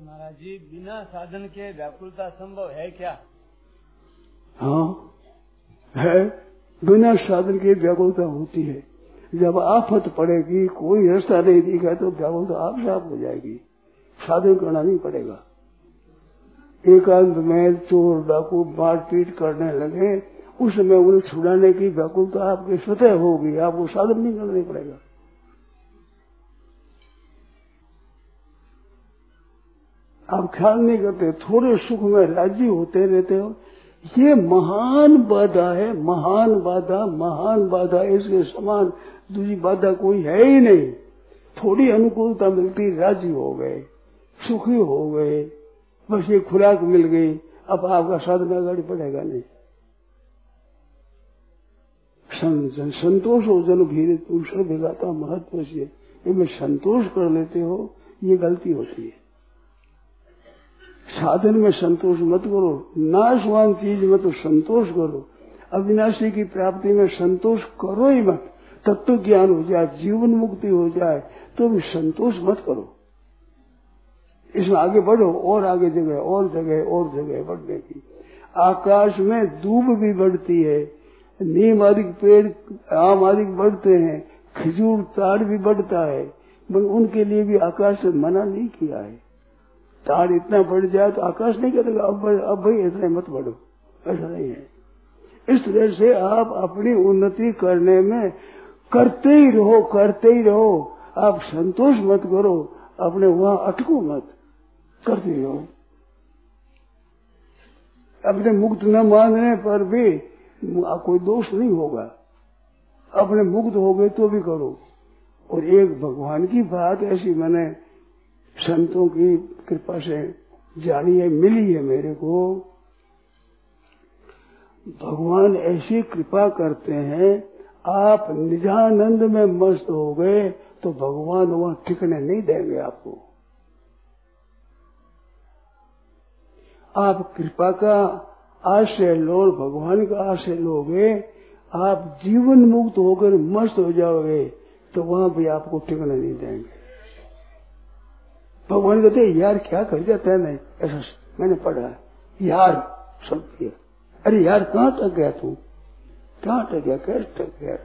महाराज जी, बिना साधन के व्याकुलता संभव है क्या? हाँ है। बिना साधन के व्याकुलता होती है। जब आफत पड़ेगी, कोई रास्ता नहीं दिखा तो व्याकुलता आप साफ़ हो जाएगी। साधन करना नहीं पड़ेगा। एकांत में चोर, डाकू मारपीट करने लगे। उस समय उन्हें छुड़ाने की व्याकुलता आपके स्वतः होगी। आपको साधन नहीं करना पड़ेगा। आप ख्याल नहीं करते, थोड़े सुख में राज़ी होते रहते हो। ये महान बाधा है, महान बाधा महान बाधा, इसके समान दूसरी बाधा कोई है ही नहीं। थोड़ी अनुकूलता मिलती, राज़ी हो गए, सुखी हो गए, बस ये खुराक मिल गई, अब आपका साधना गाड़ी पड़ेगा नहीं। संतोष हो जन भीर दूसरे भिगाता महत्व से संतोष कर लेते हो, ये गलती होती है। साधन में संतोष मत करो। नाशवान चीज़ में तो संतोष करो। अविनाशी की प्राप्ति में संतोष करो ही मत। तत्व ज्ञान हो जाए, जीवन मुक्ति हो जाए तो भी संतोष मत करो। इसमें आगे बढ़ो, और आगे जगह, और जगह और जगह बढ़ने की। आकाश में दूब भी बढ़ती है। नीम आदि पेड़, आम आदि बढ़ते हैं। खजूर, ताड़ भी बढ़ता है। उनके लिए भी आकाश से मना नहीं किया है। ताड़ इतना बढ़ जाए तो आकाश नहीं करेगा अब अब भाई इतना मत बढ़ो। ऐसा नहीं है। इस तरह से आप अपनी उन्नति करने में करते ही रहो, करते ही रहो। आप संतोष मत करो, अपने वहाँ अटको मत। करते रहो। अपने मुक्त न मानने पर भी कोई दोष नहीं होगा। अपने मुक्त हो गए तो भी करो। और एक भगवान की बात ऐसी, मैंने संतों की कृपा से जानी है मिली है मेरे को। भगवान ऐसी कृपा करते हैं, आप निजानंद में मस्त हो गए तो भगवान वहाँ टिकने नहीं देंगे आपको। आप कृपा का आश्रय लो, भगवान का आश्रय लोगे, आप जीवन मुक्त होकर मस्त हो जाओगे तो वहाँ भी आपको टिकने नहीं देंगे। भगवान कहते यार, क्या कर है नहीं ऐसा मैंने पढ़ा यार शब्द अरे यार, कहाँ तक गया तू? कहाँ तक गया? कैसे तक गया?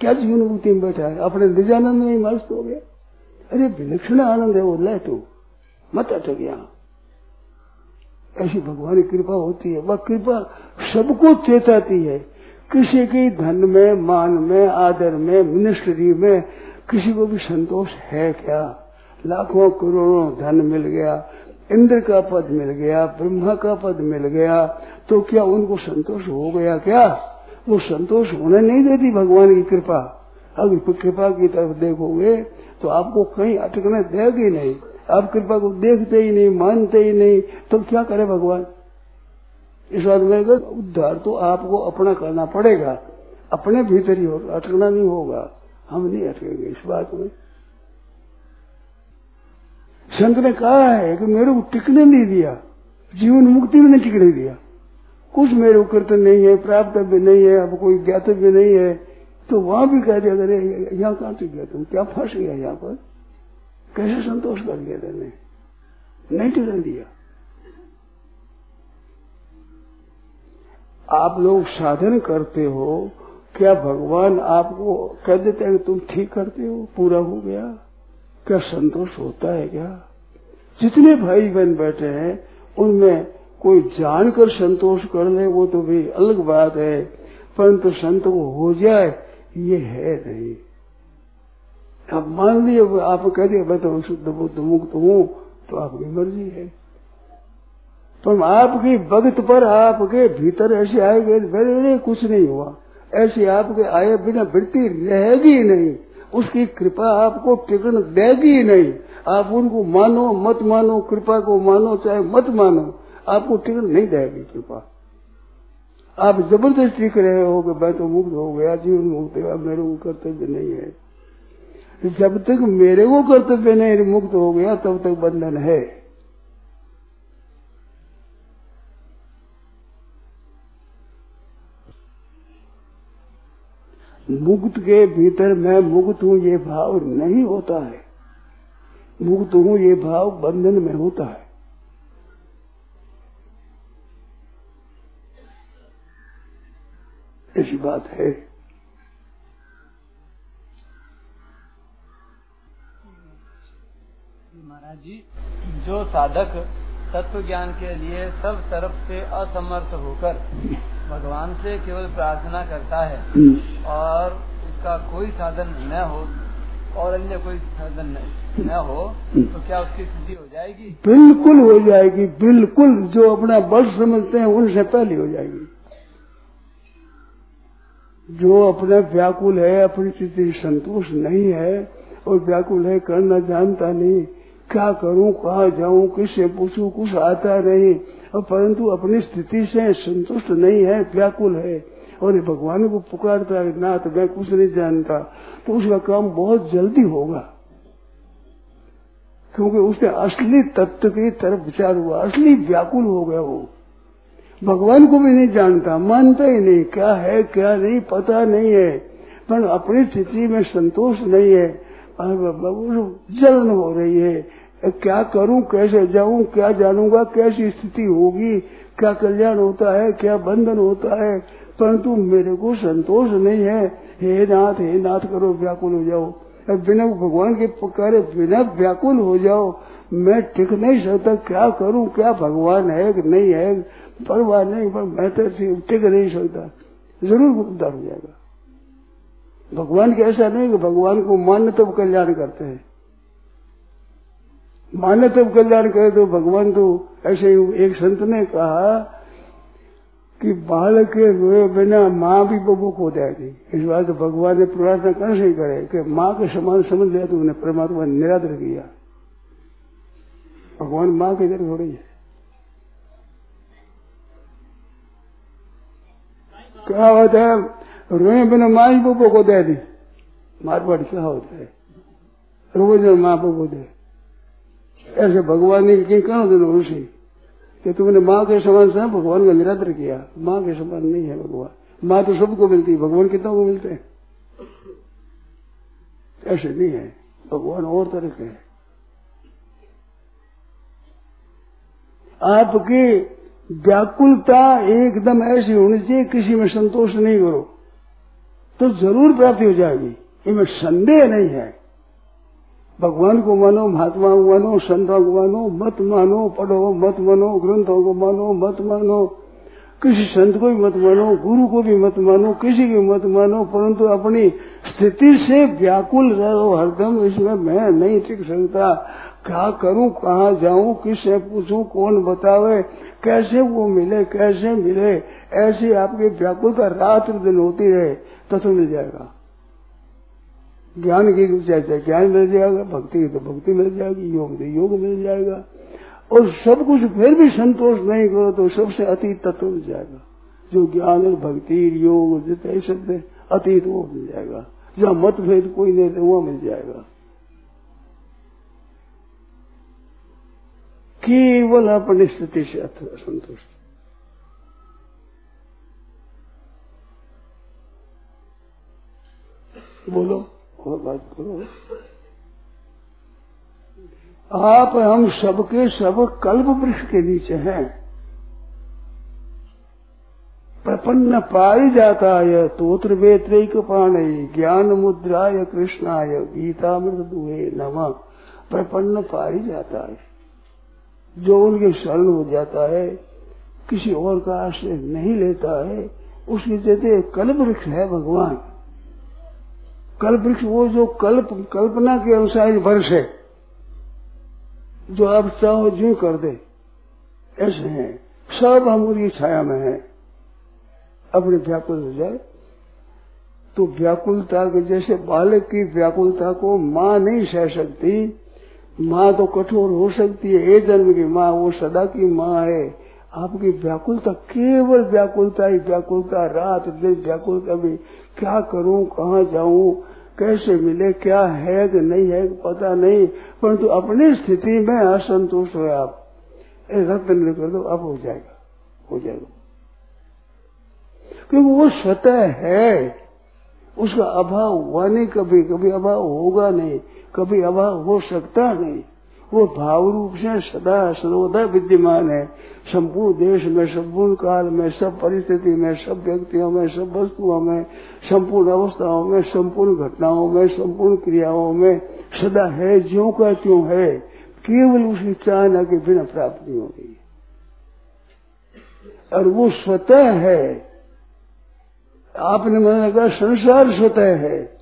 क्या जीवन मुक्ति में बैठा है? अपने निजानंद में ही मस्त हो गया? अरे, विलक्षण आनंद है वो, ले तू। मत अटक यहाँ। ऐसी भगवान की कृपा होती है। वह कृपा सबको चेताती है। किसी के धन में, मान में, आदर में, मिनिस्ट्री में किसी को भी संतोष है क्या? लाखों करोड़ों धन मिल गया, इंद्र का पद मिल गया, ब्रह्मा का पद मिल गया तो क्या उनको संतोष हो गया क्या? वो संतोष होने नहीं देती भगवान की कृपा। अगर कृपा की तरफ़ देखोगे तो आपको कहीं अटकने देगी नहीं। आप कृपा को देखते ही नहीं, मानते ही नहीं तो क्या करे भगवान? इस बात में उद्धार तो आपको अपना करना पड़ेगा। अपने भीतर ही होगा, अटकना नहीं होगा। हम नहीं अटकेंगे इस बात में। संत ने कहा है कि मेरे को टिकने नहीं दिया, जीवन मुक्ति में नहीं टिकने दिया। कुछ मेरे को कीर्तन नहीं है, प्राप्त भी नहीं है, अब कोई ज्ञातव्य नहीं है। तो वहाँ भी कह दिया, अरे, यहाँ कहाँ टिक गया तुम क्या फंस गया यहाँ पर? कैसे संतोष कर दिया तेने? नहीं टिकने दिया। आप लोग साधन करते हो, क्या भगवान आपको कह देते हैं तुम ठीक करते हो? पूरा हो गया। क्या संतोष होता है क्या? जितने भाई बहन बैठे हैं, उनमें कोई जानकर संतोष कर ले, वो तो भी अलग बात है। परंतु संत को हो जाए, ये है नहीं। अब मान लिए, आप कह दिए, मैं तो शुद्ध बुद्ध मुक्त हूँ तो आपकी मर्ज़ी है। पर आपकी भक्त पर आपके भीतर ऐसे आएँगे मेरे कुछ नहीं हुआ। ऐसे आपके आए बिना वृत्ति रहेगी नहीं। उसकी कृपा आपको टिकन देगी नहीं। आप उनको मानो, मत मानो, कृपा को मानो, चाहे मत मानो, आपको टिकन नहीं देगी कृपा। आप ज़बरदस्त सीख रहे हो कि मैं तो मुक्त हो गया, जीवन मुक्त हुआ मेरे को कर्तव्य नहीं है। जब तक मेरे को कर्तव्य नहीं, मुक्त हो गया, तब तक बंधन है। मुक्त के भीतर मैं मुक्त हूँ, ये भाव नहीं होता है। मुक्त हूँ, ये भाव बंधन में होता है। ऐसी बात है। महाराज जी, जो साधक तत्व ज्ञान के लिए सब तरफ़ से असमर्थ होकर भगवान से केवल प्रार्थना करता है हम्म। और उसका कोई साधन न हो और अन्य कोई साधन न हो तो क्या उसकी सिद्धि हो जाएगी? बिल्कुल हो जाएगी बिल्कुल जो अपना बल समझते हैं उनसे पहले हो जाएगी। जो अपना व्याकुल है अपनी स्थिति संतोष नहीं है और व्याकुल है करना जानता नहीं क्या करूँ, कहा जाऊँ, किससे पूछूँ, कुछ आता नहीं। और परंतु अपनी स्थिति से संतुष्ट नहीं है, व्याकुल है। और भगवान को पुकारता है, ना तो मैं कुछ नहीं जानता। तो उसका काम बहुत जल्दी होगा। क्योंकि उसने असली तत्व की तरफ़ विचार हुआ, असली व्याकुल हो गया वो। भगवान को भी नहीं जानता, मानता ही नहीं, क्या है, क्या नहीं, पता नहीं है। पर अपनी स्थिति में संतोष नहीं है जलन हो रही है। क्या करूँ, कैसे जाऊँ, क्या जानूँगा, कैसी स्थिति होगी, क्या कल्याण होता है, क्या बंधन होता है, परंतु मेरे को संतोष नहीं है। हे नाथ हे नाथ करो, व्याकुल हो जाओ। बिना भगवान के पुकारे, बिना व्याकुल हो जाओ। मैं टिक नहीं सकता, क्या करूँ, क्या भगवान है कि नहीं है? परवाह नहीं, पर मैं तो टिक नहीं सकता। ज़रूर उद्धार हो जाएगा। भगवान के ऐसा नहीं कि भगवान को मान्य तब कल्याण करते हैं। मान्य तब कल्याण करे तो भगवान तो ऐसे ही एक संत ने कहा कि बालक के रोए बिना माँ भी बबू खो जाएगी इस बात तो भगवान ने प्रार्थना कर से करे कि माँ के समान समझ लिया तो उन्हें परमात्मा ने निरादर किया। भगवान माँ के इधर थोड़ी है क्या होता है? रोए बिना माँ ही बबू को दे दी। मारवाड़ क्या होता है? रोज माँ बबू दे। ऐसे भगवान ने कहीं कहा दोनों ऋषि, कि तुमने माँ के समान से भगवान का निरादर किया। माँ के समान नहीं है भगवान। माँ तो सबको मिलती है। भगवान कितना को मिलते हैं? ऐसे नहीं है। भगवान और तरह के है। आपकी व्याकुलता एकदम ऐसी होनी चाहिए, किसी में संतोष नहीं करो तो ज़रूर प्राप्ति हो जाएगी। इनमें संदेह नहीं है। भगवान को मानो, महात्मा को मानो, संतों को मानो, मत मानो, पढ़ो, मत मानो, ग्रंथों को मानो, मत मानो। किसी संत को भी मत मानो, गुरु को भी मत मानो, किसी को मत मानो, परंतु अपनी स्थिति से व्याकुल रहो, हरदम इसमें मैं नहीं टिक सकता। क्या करूँ, कहाँ जाऊँ, किससे पूछूँ, कौन बतावे, कैसे वो मिले, कैसे मिले? ऐसी आपकी व्याकुलता रात दिन होती रहे तो मिल जाएगा। ज्ञान की चाहे ज्ञान मिल जाएगा, भक्ति की तो भक्ति मिल जाएगी, योग तो योग मिल जाएगा। और सब कुछ फिर भी संतोष नहीं करो तो सबसे अतीत तत्व मिल जाएगा। जो ज्ञान और भक्ति, योग जितने शब्द अतीत वो मिल जाएगा। जहाँ मतभेद कोई नहीं वो मिल जाएगा। केवल अपनी स्थिति से असंतुष्ट बोलो। और बात करो। आप हम सबके सब कल्प वृक्ष के नीचे हैं। प्रपन्न पाई जाता है तोत्र वेत्रिक पाणे ज्ञान मुद्राय कृष्णाय, गीतामृत दुहे नम। प्रपन्न पाई जाता है जो उनके शरण हो जाता है, किसी और का आश्रय नहीं लेता है उसके जैसे कल्प वृक्ष है भगवान। कल्प वृक्ष वो जो कल्प, कल्पना के अनुसार वर्ष है, जो आप चाहो जी कर दे। ऐसे हैं। सब हम उनकी छाया में है। अपने व्याकुल हो जाए। तो व्याकुलता के जैसे बालक की व्याकुलता को माँ नहीं सह सकती। माँ तो कठोर हो सकती है। एक जन्म की माँ, वो सदा की माँ है। आपकी व्याकुलता केवल व्याकुलता ही व्याकुलता। रात दिन व्याकुलता भी क्या करूँ, कहाँ जाऊँ, कैसे मिले, क्या है कि नहीं है पता नहीं, परंतु अपनी स्थिति में असंतोष हो आप। रक्त कर दो, अब हो जाएगा हो जाएगा। क्योंकि वो स्वतः है, उसका अभाव हुआ नहीं कभी कभी अभाव होगा नहीं, कभी अभाव हो सकता नहीं। वो भाव रूप से सदा सर्वदा विद्यमान है। संपूर्ण देश में, संपूर्ण काल में, सब परिस्थिति में, सब व्यक्तियों में, सब वस्तुओं में, संपूर्ण अवस्थाओं में, संपूर्ण घटनाओं में, संपूर्ण क्रियाओं में सदा है, ज्यो का त्यों है। केवल उसकी चाहना के बिना प्राप्त नहीं हो और वो स्वतः है। आपने मैंने कहा संसार स्वतः है।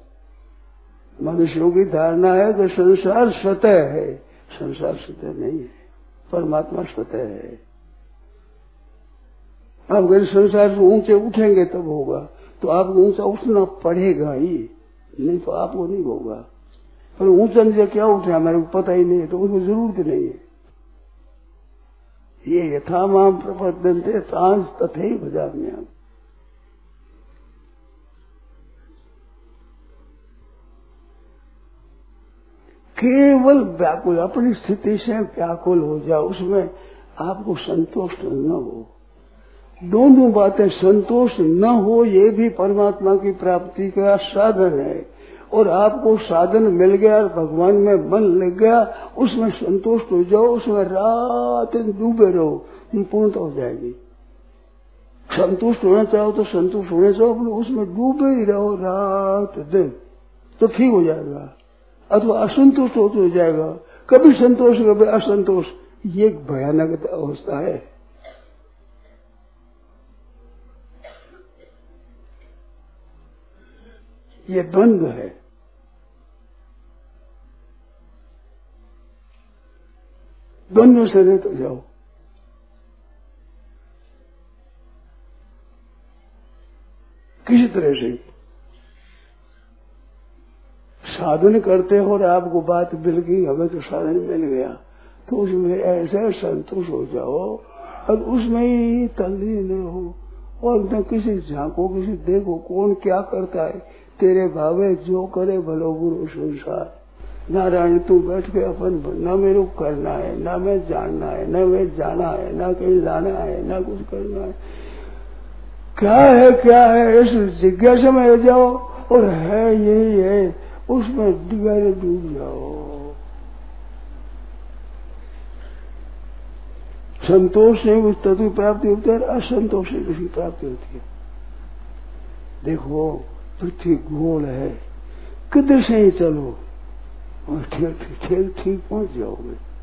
मनुष्यों की धारणा है कि संसार स्वतः है। संसार स्वतः नहीं है, परमात्मा स्वतः है। आप अगर संसार से ऊँचे उठेंगे तब होगा तो आपको ऊँचा उठना पड़ेगा ही, नहीं तो आपको नहीं होगा। पर ऊँचा नीचे क्या उठे मेरे को पता ही नहीं है तो उसको ज़रूरत नहीं है। ये यथा माम थे तांस तथे बजा में केवल व्याकुल, अपनी स्थिति से व्याकुल हो जाओ, उसमें आपको संतोष न हो। दोनों बातें संतोष न हो, ये भी परमात्मा की प्राप्ति का साधन है। और आपको साधन मिल गया और भगवान में मन लग गया, उसमें संतुष्ट हो जाओ, उसमें रात डूबे रहो पूर्णता हो जाएगी। संतुष्ट होना चाहो तो संतुष्ट होने चाहो उसमें डूबे ही रहो, रात दिन तो ठीक हो जाएगा। अथवा असंतुष्ट होते हो जाएगा। कभी संतोष, कभी असंतोष। ये एक भयानक अवस्था है। ये द्वंद्व है। द्वंद्व से रह तो जाओ। किसी तरह से साधन करते हो और आपको बात मिल गई, हमें तो साधन मिल गया। तो उसमें ऐसे संतुष्ट हो जाओ। और उसमें ही तल्लीन हो। और न किसी झांको, किसी देखो कौन क्या करता है। तेरे भावे जो करे भलो गुरु संसार। नारायण, तू बैठ के अपन न मेरे को करना है, न मैं जानना है, न मैं जाना है, न कहीं लाना है, न कुछ करना है। क्या है क्या है? इस जिज्ञासा में जाओ। और है, यही है। उसमें गहरे डूब जाओ। संतोष से उस तत्व प्राप्ति होती है असंतोष से किसी प्राप्ति होती है। देखो, पृथ्वी गोल है। किधर से ही चलो? और ठीक ठीक ठीक पहुँच जाओगे।